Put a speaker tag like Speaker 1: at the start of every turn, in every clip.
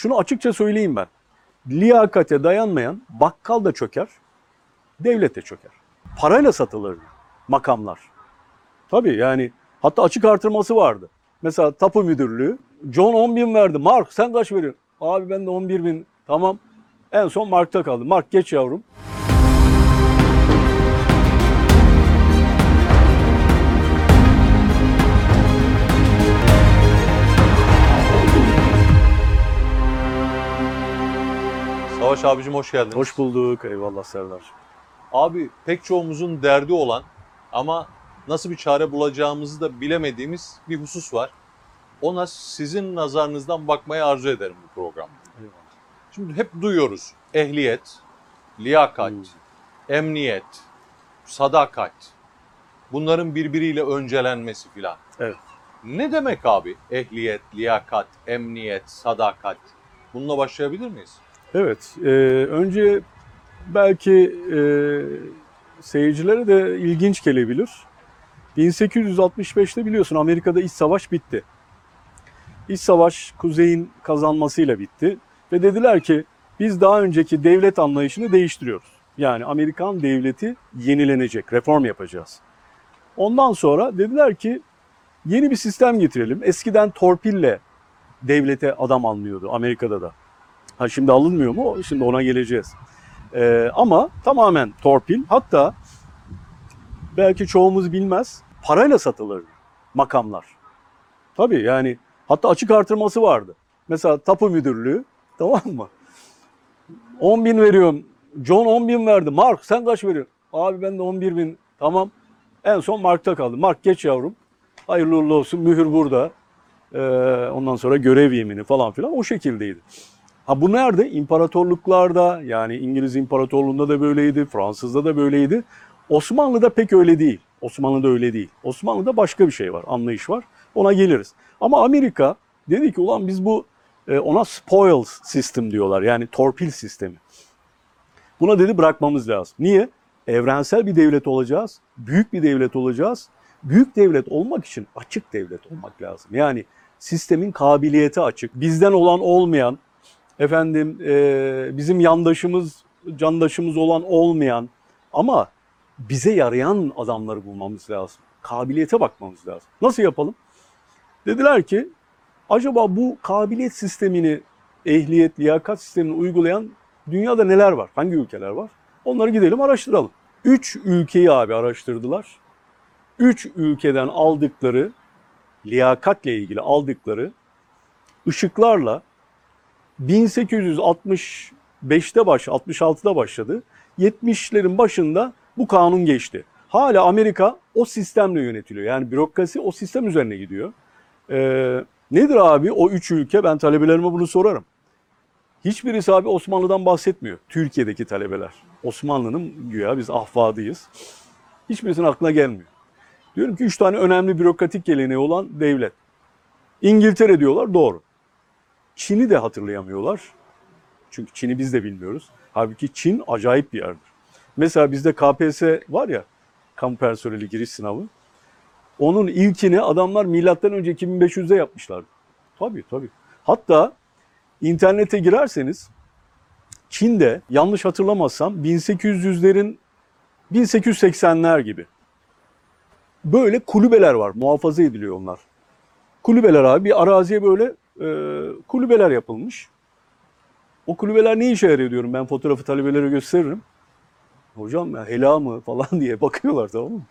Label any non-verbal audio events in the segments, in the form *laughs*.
Speaker 1: şunu açıkça söyleyeyim ben. Liyakate dayanmayan bakkal da çöker, devlet de çöker. Parayla satılır makamlar. Tabii yani hatta açık artırması vardı. Mesela tapu müdürlüğü John 10 bin verdi. Mark sen kaç veriyorsun? Abi ben de 11 bin. Tamam. En son Mark'ta kaldı. Mark geç yavrum.
Speaker 2: Savaş abicim hoş geldin.
Speaker 1: Hoş bulduk. Eyvallah Serdar.
Speaker 2: Abi pek çoğumuzun derdi olan ama nasıl bir çare bulacağımızı da bilemediğimiz bir husus var. Ona sizin nazarınızdan bakmaya arzu ederim bu programda.
Speaker 1: Eyvallah.
Speaker 2: Şimdi hep duyuyoruz. Ehliyet, liyakat,
Speaker 1: Hmm.
Speaker 2: emniyet, sadakat. Bunların birbiriyle öncelenmesi filan.
Speaker 1: Evet.
Speaker 2: Ne demek abi? Ehliyet, liyakat, emniyet, sadakat. Bununla başlayabilir miyiz?
Speaker 1: Evet. e, önce belki e, seyircilere de ilginç gelebilir. 1865'te biliyorsun Amerika'da iç savaş bitti. İç savaş kuzeyin kazanmasıyla bitti. Ve dediler ki biz daha önceki devlet anlayışını değiştiriyoruz. Yani Amerikan devleti yenilenecek, reform yapacağız. Ondan sonra dediler ki yeni bir sistem getirelim. Eskiden torpille devlete adam alınıyordu Amerika'da da. Ha şimdi alınmıyor mu? Şimdi ona geleceğiz. Ee, ama tamamen torpil. Hatta belki çoğumuz bilmez. Parayla satılır makamlar. Tabii yani hatta açık artırması vardı. Mesela tapu müdürlüğü *laughs* tamam mı? 10 bin veriyorum. John 10 bin verdi. Mark sen kaç veriyorsun? Abi ben de 11 bin. Tamam. En son Mark'ta kaldı. Mark geç yavrum. Hayırlı uğurlu olsun. Mühür burada. Ee, ondan sonra görev yemini falan filan o şekildeydi. Ha bu nerede? İmparatorluklarda yani İngiliz İmparatorluğu'nda da böyleydi, Fransız'da da böyleydi. Osmanlı'da pek öyle değil. Osmanlı'da öyle değil. Osmanlı'da başka bir şey var, anlayış var. Ona geliriz. Ama Amerika dedi ki ulan biz bu e, ona spoils system diyorlar. Yani torpil sistemi. Buna dedi bırakmamız lazım. Niye? Evrensel bir devlet olacağız. Büyük bir devlet olacağız. Büyük devlet olmak için açık devlet olmak lazım. Yani sistemin kabiliyeti açık. Bizden olan olmayan, efendim e, bizim yandaşımız, candaşımız olan olmayan ama bize yarayan adamları bulmamız lazım. Kabiliyete bakmamız lazım. Nasıl yapalım? Dediler ki acaba bu kabiliyet sistemini, ehliyet, liyakat sistemini uygulayan dünyada neler var? Hangi ülkeler var? Onları gidelim araştıralım. Üç ülkeyi abi araştırdılar. Üç ülkeden aldıkları, liyakatle ilgili aldıkları ışıklarla 1865'te baş, 66'da başladı. 70'lerin başında bu kanun geçti. Hala Amerika o sistemle yönetiliyor. Yani bürokrasi o sistem üzerine gidiyor. Ee, nedir abi o üç ülke? Ben talebelerime bunu sorarım. Hiçbirisi abi Osmanlı'dan bahsetmiyor. Türkiye'deki talebeler. Osmanlı'nın güya biz ahvadıyız. Hiçbirisinin aklına gelmiyor. Diyorum ki üç tane önemli bürokratik geleneği olan devlet. İngiltere diyorlar doğru. Çin'i de hatırlayamıyorlar. Çünkü Çin'i biz de bilmiyoruz. Halbuki Çin acayip bir yerdir. Mesela bizde KPSS var ya, kamu personeli giriş sınavı. Onun ilkini adamlar milattan önce 2500'de yapmışlardı. Tabii tabii. Hatta internete girerseniz Çin'de yanlış hatırlamazsam 1800'lerin 1880'ler gibi böyle kulübeler var. Muhafaza ediliyor onlar. Kulübeler abi bir araziye böyle e, kulübeler yapılmış. O kulübeler ne işe yarıyor diyorum ben fotoğrafı talebelere gösteririm. Hocam ya hela mı falan diye bakıyorlar tamam mı?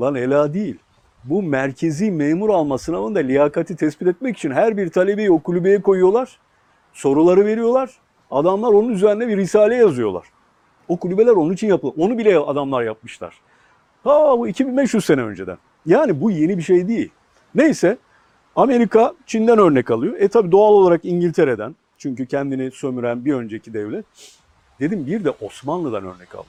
Speaker 1: Lan hela değil. Bu merkezi memur alma sınavında liyakati tespit etmek için her bir talebeyi o kulübeye koyuyorlar. Soruları veriyorlar. Adamlar onun üzerine bir risale yazıyorlar. O kulübeler onun için yapılıyor. Onu bile adamlar yapmışlar. Ha bu 2500 sene önceden. Yani bu yeni bir şey değil. Neyse Amerika Çin'den örnek alıyor. E tabi doğal olarak İngiltere'den. Çünkü kendini sömüren bir önceki devlet. Dedim bir de Osmanlı'dan örnek aldım.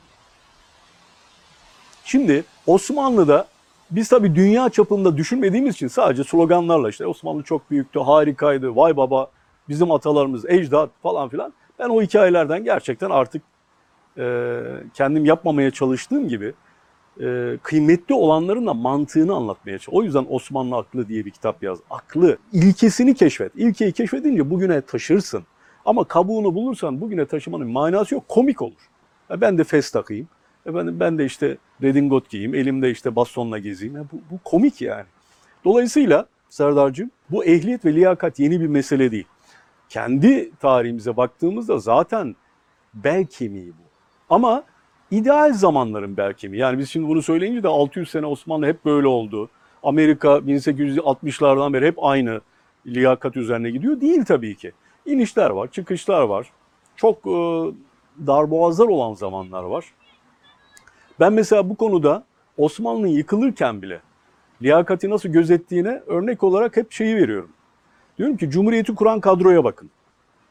Speaker 1: Şimdi Osmanlı'da biz tabi dünya çapında düşünmediğimiz için sadece sloganlarla işte Osmanlı çok büyüktü, harikaydı, vay baba bizim atalarımız, ecdat falan filan. Ben o hikayelerden gerçekten artık e, kendim yapmamaya çalıştığım gibi e, kıymetli olanların da mantığını anlatmaya çalışıyorum. O yüzden Osmanlı Aklı diye bir kitap yaz. Aklı, ilkesini keşfet. İlkeyi keşfedince bugüne taşırsın. Ama kabuğunu bulursan bugüne taşımanın manası yok. Komik olur. Ben de fes takayım. Efendim ben de işte redingot giyeyim. Elimde işte bastonla gezeyim. Bu, bu komik yani. Dolayısıyla Serdar'cığım bu ehliyet ve liyakat yeni bir mesele değil. Kendi tarihimize baktığımızda zaten bel kemiği bu. Ama ideal zamanların bel kemiği. Yani biz şimdi bunu söyleyince de 600 sene Osmanlı hep böyle oldu. Amerika 1860'lardan beri hep aynı liyakat üzerine gidiyor. Değil tabii ki. İnişler var, çıkışlar var. Çok e, darboğazlar olan zamanlar var. Ben mesela bu konuda Osmanlı yıkılırken bile liyakati nasıl gözettiğine örnek olarak hep şeyi veriyorum. Diyorum ki Cumhuriyeti kuran kadroya bakın.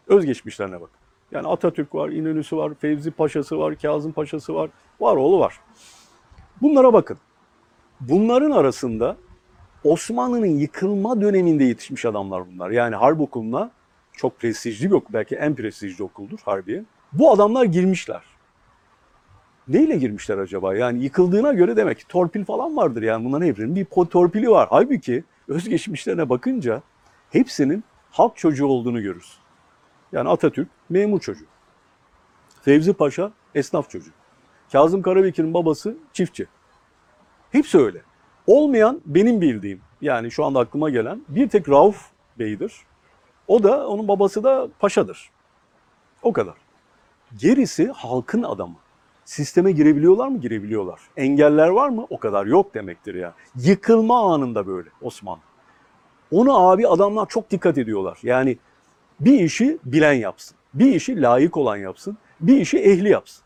Speaker 1: Özgeçmişlerine bakın. Yani Atatürk var, İnönüsü var, Fevzi Paşa'sı var, Kazım Paşa'sı var, var oğlu var. Bunlara bakın. Bunların arasında Osmanlı'nın yıkılma döneminde yetişmiş adamlar bunlar. Yani harp okuluna çok prestijli bir okul, belki en prestijli okuldur Harbiye. Bu adamlar girmişler. Neyle girmişler acaba? Yani yıkıldığına göre demek ki torpil falan vardır yani bunların hepsinin bir torpili var. Halbuki özgeçmişlerine bakınca hepsinin halk çocuğu olduğunu görürüz. Yani Atatürk memur çocuğu. Fevzi Paşa esnaf çocuğu. Kazım Karabekir'in babası çiftçi. Hepsi öyle. Olmayan benim bildiğim yani şu anda aklıma gelen bir tek Rauf Bey'dir. O da onun babası da paşadır. O kadar. Gerisi halkın adamı. Sisteme girebiliyorlar mı? Girebiliyorlar. Engeller var mı? O kadar yok demektir ya. Yıkılma anında böyle Osmanlı. Onu abi adamlar çok dikkat ediyorlar. Yani bir işi bilen yapsın. Bir işi layık olan yapsın. Bir işi ehli yapsın.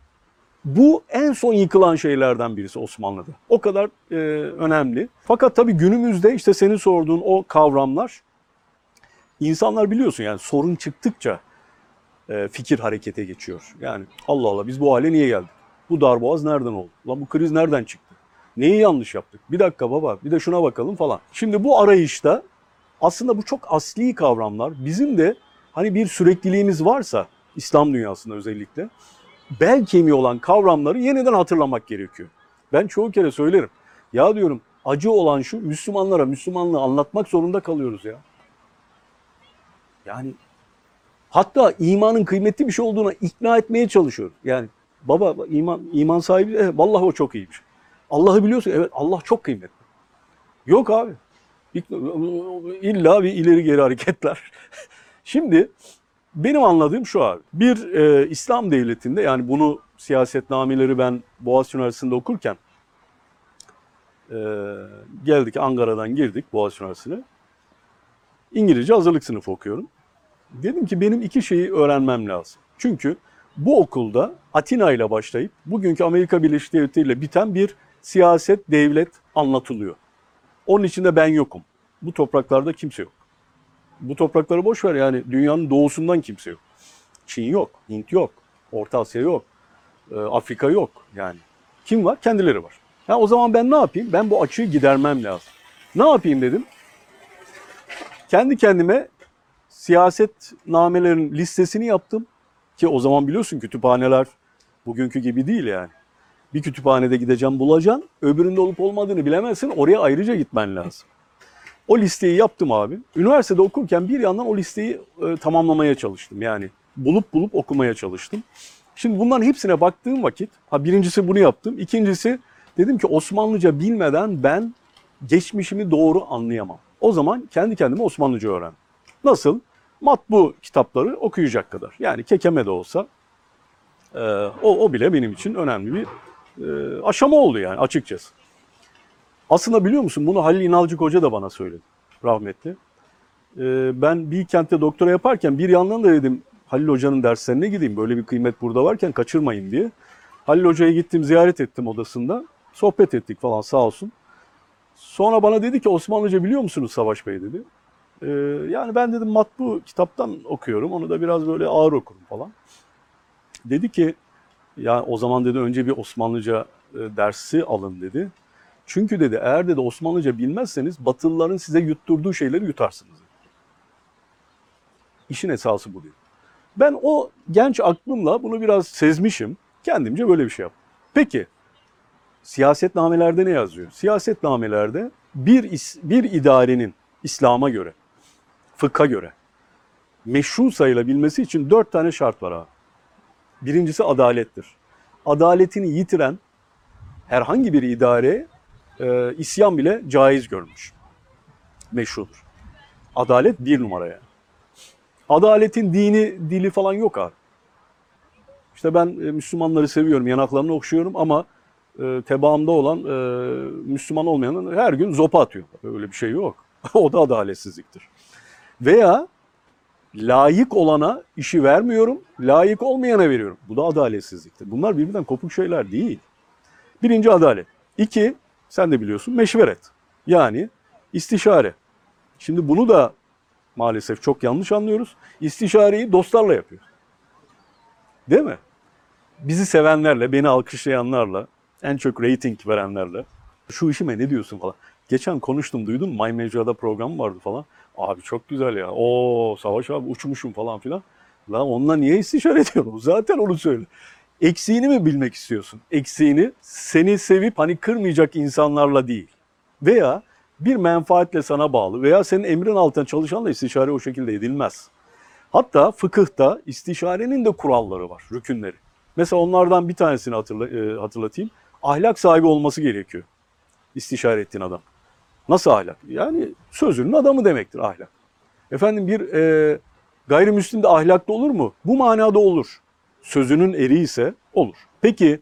Speaker 1: Bu en son yıkılan şeylerden birisi Osmanlı'da. O kadar e, önemli. Fakat tabii günümüzde işte senin sorduğun o kavramlar insanlar biliyorsun yani sorun çıktıkça e, fikir harekete geçiyor. Yani Allah Allah biz bu hale niye geldik? Bu darboğaz nereden oldu? Lan bu kriz nereden çıktı? Neyi yanlış yaptık? Bir dakika baba bir de şuna bakalım falan. Şimdi bu arayışta aslında bu çok asli kavramlar. Bizim de hani bir sürekliliğimiz varsa İslam dünyasında özellikle bel kemiği olan kavramları yeniden hatırlamak gerekiyor. Ben çoğu kere söylerim. Ya diyorum acı olan şu Müslümanlara Müslümanlığı anlatmak zorunda kalıyoruz ya. Yani hatta imanın kıymetli bir şey olduğuna ikna etmeye çalışıyorum. Yani baba iman iman sahibi evet, vallahi o çok iyiymiş. Allah'ı biliyorsun evet Allah çok kıymetli. Yok abi. İlla bir ileri geri hareketler. *laughs* Şimdi benim anladığım şu abi. Bir e, İslam devletinde yani bunu siyasetnameleri ben Boğaziçi Üniversitesi'nde okurken e, geldik Ankara'dan girdik Boğaziçi Üniversitesi'ne. İngilizce hazırlık sınıfı okuyorum. Dedim ki benim iki şeyi öğrenmem lazım. Çünkü bu okulda Atina ile başlayıp bugünkü Amerika Birleşik Devletleri ile biten bir siyaset, devlet anlatılıyor. Onun içinde ben yokum. Bu topraklarda kimse yok. Bu toprakları boş ver yani dünyanın doğusundan kimse yok. Çin yok, Hint yok, Orta Asya yok, e, Afrika yok yani. Kim var? Kendileri var. Ha, o zaman ben ne yapayım? Ben bu açığı gidermem lazım. Ne yapayım dedim. Kendi kendime siyaset namelerin listesini yaptım. Ki o zaman biliyorsun kütüphaneler bugünkü gibi değil yani. Bir kütüphanede gideceğim bulacaksın. Öbüründe olup olmadığını bilemezsin. Oraya ayrıca gitmen lazım. O listeyi yaptım abi. Üniversitede okurken bir yandan o listeyi e, tamamlamaya çalıştım. Yani bulup bulup okumaya çalıştım. Şimdi bunların hepsine baktığım vakit, ha birincisi bunu yaptım. İkincisi dedim ki Osmanlıca bilmeden ben geçmişimi doğru anlayamam. O zaman kendi kendime Osmanlıca öğrendim. Nasıl? Matbu kitapları okuyacak kadar. Yani kekeme de olsa e, o, o bile benim için önemli bir e, aşama oldu yani açıkçası. Aslında biliyor musun bunu Halil İnalcık Hoca da bana söyledi rahmetli. Ee, ben Bilkent'te doktora yaparken bir yandan da dedim Halil Hoca'nın derslerine gideyim. Böyle bir kıymet burada varken kaçırmayın diye. Halil Hoca'ya gittim ziyaret ettim odasında. Sohbet ettik falan sağ olsun. Sonra bana dedi ki Osmanlıca biliyor musunuz Savaş Bey dedi. Ee, yani ben dedim matbu kitaptan okuyorum. Onu da biraz böyle ağır okurum falan. Dedi ki ya o zaman dedi önce bir Osmanlıca e, dersi alın dedi. Çünkü dedi eğer dedi Osmanlıca bilmezseniz Batılıların size yutturduğu şeyleri yutarsınız. Dedi. İşin esası bu diyor. Ben o genç aklımla bunu biraz sezmişim. Kendimce böyle bir şey yaptım. Peki siyasetnamelerde ne yazıyor? Siyasetnamelerde bir, bir idarenin İslam'a göre, fıkha göre meşru sayılabilmesi için dört tane şart var abi. Birincisi adalettir. Adaletini yitiren herhangi bir idare e, isyan bile caiz görmüş. Meşrudur. Adalet bir numara yani. Adaletin dini, dili falan yok abi. İşte ben e, Müslümanları seviyorum, yanaklarını okşuyorum ama e, tebaamda olan e, Müslüman olmayanın her gün zopa atıyor. Öyle bir şey yok. *laughs* o da adaletsizliktir. Veya layık olana işi vermiyorum, layık olmayana veriyorum. Bu da adaletsizliktir. Bunlar birbirinden kopuk şeyler değil. Birinci adalet. İki, sen de biliyorsun meşveret. Yani istişare. Şimdi bunu da maalesef çok yanlış anlıyoruz. İstişareyi dostlarla yapıyor. Değil mi? Bizi sevenlerle, beni alkışlayanlarla, en çok rating verenlerle. Şu işime ne diyorsun falan. Geçen konuştum duydun? My Mecra'da program vardı falan. Abi çok güzel ya. O Savaş abi uçmuşum falan filan. Lan onunla niye istişare *laughs* ediyorsun? Zaten onu söyle. Eksiğini mi bilmek istiyorsun? Eksiğini seni sevip hani kırmayacak insanlarla değil. Veya bir menfaatle sana bağlı veya senin emrin altında çalışanla istişare o şekilde edilmez. Hatta fıkıhta istişarenin de kuralları var, rükünleri. Mesela onlardan bir tanesini hatırla, e, hatırlatayım. Ahlak sahibi olması gerekiyor istişare ettiğin adam. Nasıl ahlak? Yani sözünün adamı demektir ahlak. Efendim bir e, gayrimüslim de ahlaklı olur mu? Bu manada olur. Sözünün eri ise olur. Peki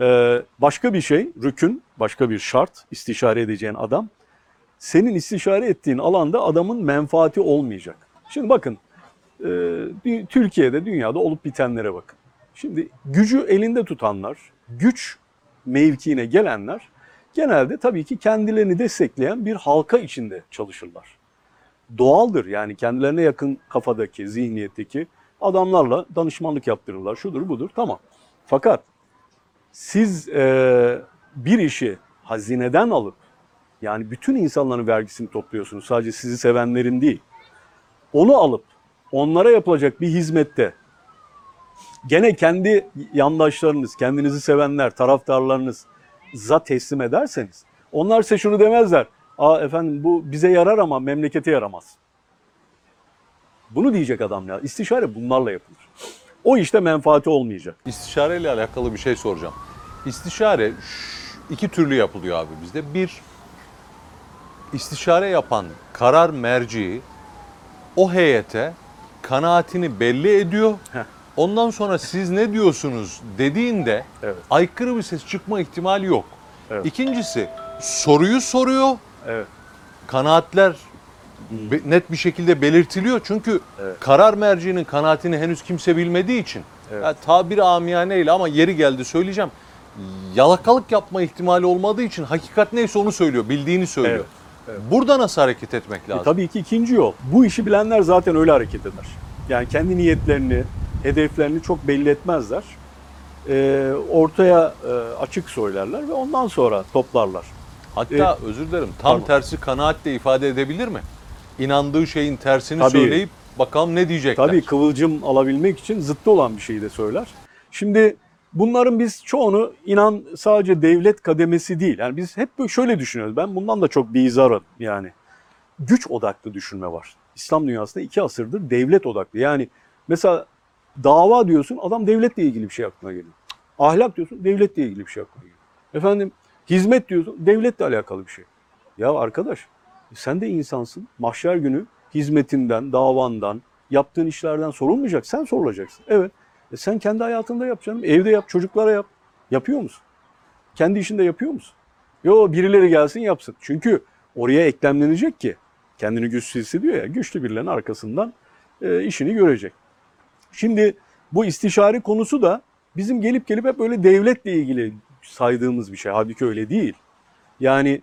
Speaker 1: e, başka bir şey, rükün, başka bir şart istişare edeceğin adam. Senin istişare ettiğin alanda adamın menfaati olmayacak. Şimdi bakın e, Türkiye'de, dünyada olup bitenlere bakın. Şimdi gücü elinde tutanlar, güç mevkiine gelenler genelde tabii ki kendilerini destekleyen bir halka içinde çalışırlar. Doğaldır yani kendilerine yakın kafadaki, zihniyetteki adamlarla danışmanlık yaptırırlar. Şudur budur tamam. Fakat siz e, bir işi hazineden alıp yani bütün insanların vergisini topluyorsunuz. Sadece sizi sevenlerin değil. Onu alıp onlara yapılacak bir hizmette gene kendi yandaşlarınız, kendinizi sevenler, taraftarlarınız teslim ederseniz onlar size şunu demezler. Aa efendim bu bize yarar ama memlekete yaramaz. Bunu diyecek adam ya. İstişare bunlarla yapılır. O işte menfaati olmayacak.
Speaker 2: İstişare ile alakalı bir şey soracağım. İstişare iki türlü yapılıyor abi bizde. Bir, istişare yapan karar merci o heyete kanaatini belli ediyor.
Speaker 1: Heh.
Speaker 2: Ondan sonra siz ne diyorsunuz dediğinde
Speaker 1: Evet.
Speaker 2: aykırı bir ses çıkma ihtimali yok.
Speaker 1: Evet.
Speaker 2: İkincisi soruyu soruyor.
Speaker 1: Evet.
Speaker 2: Kanaatler be- net bir şekilde belirtiliyor. Çünkü
Speaker 1: Evet.
Speaker 2: karar merciğinin kanaatini henüz kimse bilmediği için
Speaker 1: Evet.
Speaker 2: ya tabiri amiyaneyle ama yeri geldi söyleyeceğim. Yalakalık yapma ihtimali olmadığı için hakikat neyse onu söylüyor, bildiğini söylüyor.
Speaker 1: Evet, evet.
Speaker 2: Burada nasıl hareket etmek
Speaker 1: E,
Speaker 2: lazım?
Speaker 1: tabii ki ikinci yol. Bu işi bilenler zaten öyle hareket eder. Yani kendi niyetlerini, hedeflerini çok belli etmezler. Ee, ortaya e, açık söylerler ve ondan sonra toplarlar.
Speaker 2: Hatta özür dilerim tam
Speaker 1: Pardon.
Speaker 2: tersi kanaatle ifade edebilir mi? İnandığı şeyin tersini
Speaker 1: Tabii.
Speaker 2: söyleyip bakalım ne diyecekler.
Speaker 1: Tabii kıvılcım alabilmek için zıttı olan bir şeyi de söyler. Şimdi bunların biz çoğunu inan sadece devlet kademesi değil. Yani biz hep şöyle düşünüyoruz. Ben bundan da çok bizarım yani. Güç odaklı düşünme var. İslam dünyasında iki asırdır devlet odaklı. Yani mesela dava diyorsun adam devletle ilgili bir şey aklına geliyor. Ahlak diyorsun devletle ilgili bir şey aklına geliyor. Efendim hizmet diyorsun devletle alakalı bir şey. Ya arkadaş sen de insansın. Mahşer günü hizmetinden, davandan, yaptığın işlerden sorulmayacak. Sen sorulacaksın. Evet. E sen kendi hayatında yap canım. Evde yap, çocuklara yap. Yapıyor musun? Kendi işinde yapıyor musun? Yo birileri gelsin yapsın. Çünkü oraya eklemlenecek ki kendini güçsüz hissediyor ya. Güçlü birilerinin arkasından e, işini görecek. Şimdi bu istişare konusu da bizim gelip gelip hep böyle devletle ilgili saydığımız bir şey. Halbuki öyle değil. Yani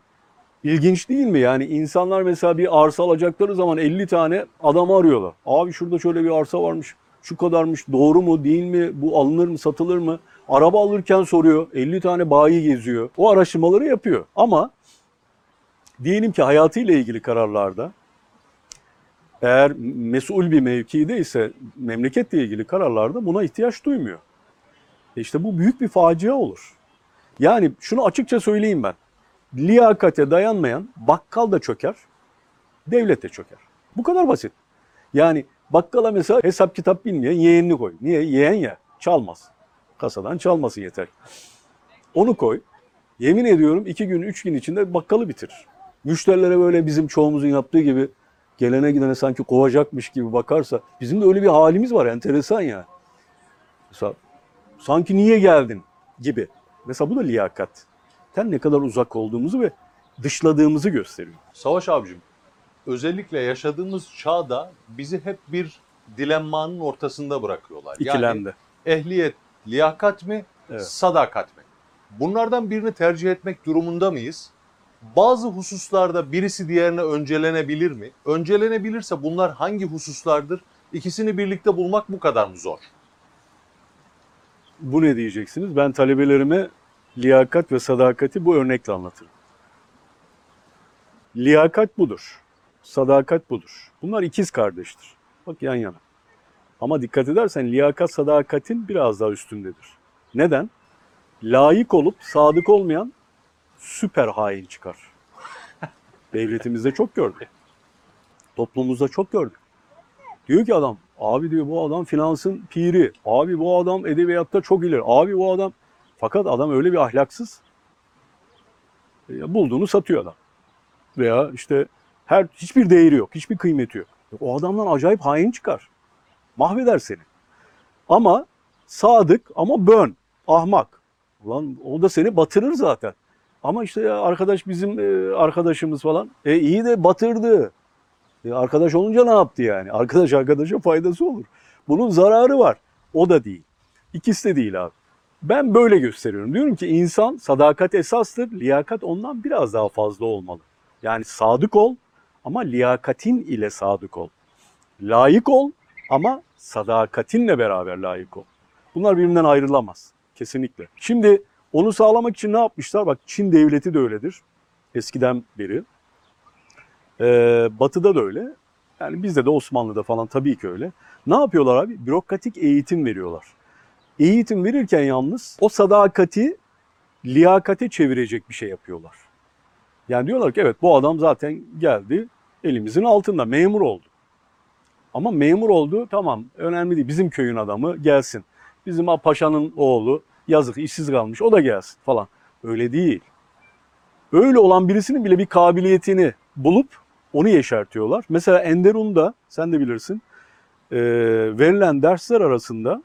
Speaker 1: İlginç değil mi? Yani insanlar mesela bir arsa alacakları zaman 50 tane adam arıyorlar. Abi şurada şöyle bir arsa varmış. Şu kadarmış. Doğru mu değil mi? Bu alınır mı satılır mı? Araba alırken soruyor. 50 tane bayi geziyor. O araştırmaları yapıyor. Ama diyelim ki hayatıyla ilgili kararlarda eğer mesul bir mevkide ise memleketle ilgili kararlarda buna ihtiyaç duymuyor. E işte bu büyük bir facia olur. Yani şunu açıkça söyleyeyim ben liyakate dayanmayan bakkal da çöker, devlet de çöker. Bu kadar basit. Yani Bakkala mesela hesap kitap bilmeyen yeğenini koy. Niye? Yeğen ya. Çalmaz. Kasadan çalması yeter. Onu koy. Yemin ediyorum iki gün, üç gün içinde bakkalı bitirir. Müşterilere böyle bizim çoğumuzun yaptığı gibi gelene gidene sanki kovacakmış gibi bakarsa bizim de öyle bir halimiz var enteresan ya. Mesela sanki niye geldin gibi. Mesela bu da liyakat. Ne kadar uzak olduğumuzu ve dışladığımızı gösteriyor.
Speaker 2: Savaş abicim, özellikle yaşadığımız çağda bizi hep bir dilemmanın ortasında bırakıyorlar. Yani
Speaker 1: İkilemde.
Speaker 2: ehliyet, liyakat mi,
Speaker 1: Evet.
Speaker 2: sadakat mi? Bunlardan birini tercih etmek durumunda mıyız? Bazı hususlarda birisi diğerine öncelenebilir mi? Öncelenebilirse bunlar hangi hususlardır? İkisini birlikte bulmak bu kadar mı zor?
Speaker 1: Bu ne diyeceksiniz? Ben talebelerime liyakat ve sadakati bu örnekle anlatırım. Liyakat budur. Sadakat budur. Bunlar ikiz kardeştir. Bak yan yana. Ama dikkat edersen liyakat sadakatin biraz daha üstündedir. Neden? Layık olup sadık olmayan süper hain çıkar. *laughs* Devletimizde çok gördük. Toplumumuzda çok gördük. Diyor ki adam, abi diyor bu adam finansın piri. Abi bu adam edebiyatta çok ileri. Abi bu adam... Fakat adam öyle bir ahlaksız. e, bulduğunu satıyor adam. Veya işte her hiçbir değeri yok, hiçbir kıymeti yok. O adamdan acayip hain çıkar. Mahveder seni. Ama sadık ama bön, ahmak. Ulan o da seni batırır zaten. Ama işte ya arkadaş bizim e, arkadaşımız falan. E iyi de batırdı. E, arkadaş olunca ne yaptı yani? Arkadaş arkadaşa faydası olur. Bunun zararı var. O da değil. İkisi de değil abi. Ben böyle gösteriyorum. Diyorum ki insan sadakat esastır. Liyakat ondan biraz daha fazla olmalı. Yani sadık ol ama liyakatin ile sadık ol. Layık ol ama sadakatinle beraber layık ol. Bunlar birbirinden ayrılamaz. Kesinlikle. Şimdi onu sağlamak için ne yapmışlar? Bak Çin devleti de öyledir. Eskiden beri. Ee, batı'da da öyle. Yani bizde de Osmanlı'da falan tabii ki öyle. Ne yapıyorlar abi? Bürokratik eğitim veriyorlar. Eğitim verirken yalnız o sadakati liyakate çevirecek bir şey yapıyorlar. Yani diyorlar ki evet bu adam zaten geldi elimizin altında memur oldu. Ama memur oldu tamam önemli değil bizim köyün adamı gelsin. Bizim paşanın oğlu yazık işsiz kalmış o da gelsin falan. Öyle değil. Öyle olan birisinin bile bir kabiliyetini bulup onu yeşertiyorlar. Mesela Enderun'da sen de bilirsin verilen dersler arasında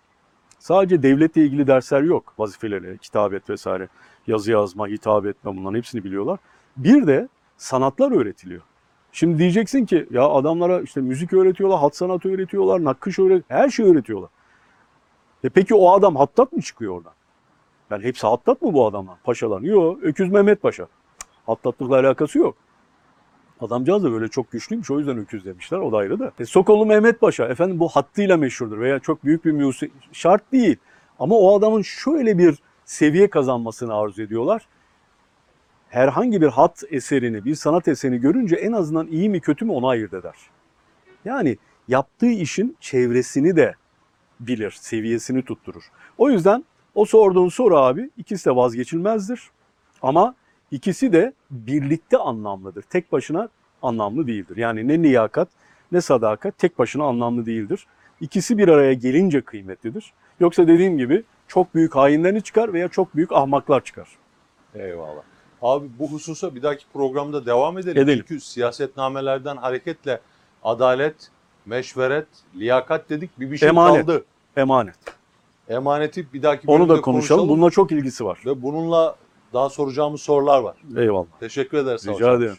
Speaker 1: sadece devletle ilgili dersler yok. Vazifeleri, kitabet vesaire, yazı yazma, hitap etme bunların hepsini biliyorlar. Bir de sanatlar öğretiliyor. Şimdi diyeceksin ki ya adamlara işte müzik öğretiyorlar, hat sanatı öğretiyorlar, nakış öğret, her şey öğretiyorlar. E peki o adam hattat mı çıkıyor oradan? Yani hepsi hattat mı bu adamlar? Paşalar? Yok. Öküz Mehmet Paşa. Hattatlıkla alakası yok. Adamcağız da böyle çok güçlüymüş o yüzden öküz demişler o da ayrı da. E, Sokollu Mehmet Paşa efendim bu hattıyla meşhurdur veya çok büyük bir müzik şart değil. Ama o adamın şöyle bir seviye kazanmasını arzu ediyorlar. Herhangi bir hat eserini, bir sanat eserini görünce en azından iyi mi kötü mü onu ayırt eder. Yani yaptığı işin çevresini de bilir, seviyesini tutturur. O yüzden o sorduğun soru abi ikisi de vazgeçilmezdir. Ama ikisi de birlikte anlamlıdır. Tek başına anlamlı değildir. Yani ne liyakat ne sadakat tek başına anlamlı değildir. İkisi bir araya gelince kıymetlidir. Yoksa dediğim gibi çok büyük hainlerini çıkar veya çok büyük ahmaklar çıkar.
Speaker 2: Eyvallah. Abi bu hususa bir dahaki programda devam edelim.
Speaker 1: Edelim.
Speaker 2: Çünkü siyasetnamelerden hareketle adalet, meşveret, liyakat dedik bir bir şey
Speaker 1: Emanet.
Speaker 2: kaldı.
Speaker 1: Emanet.
Speaker 2: Emaneti bir dahaki
Speaker 1: Onu da konuşalım. Bununla çok ilgisi var.
Speaker 2: Ve bununla daha soracağımız sorular var.
Speaker 1: Eyvallah.
Speaker 2: Teşekkür ederiz.
Speaker 1: Rica ederim.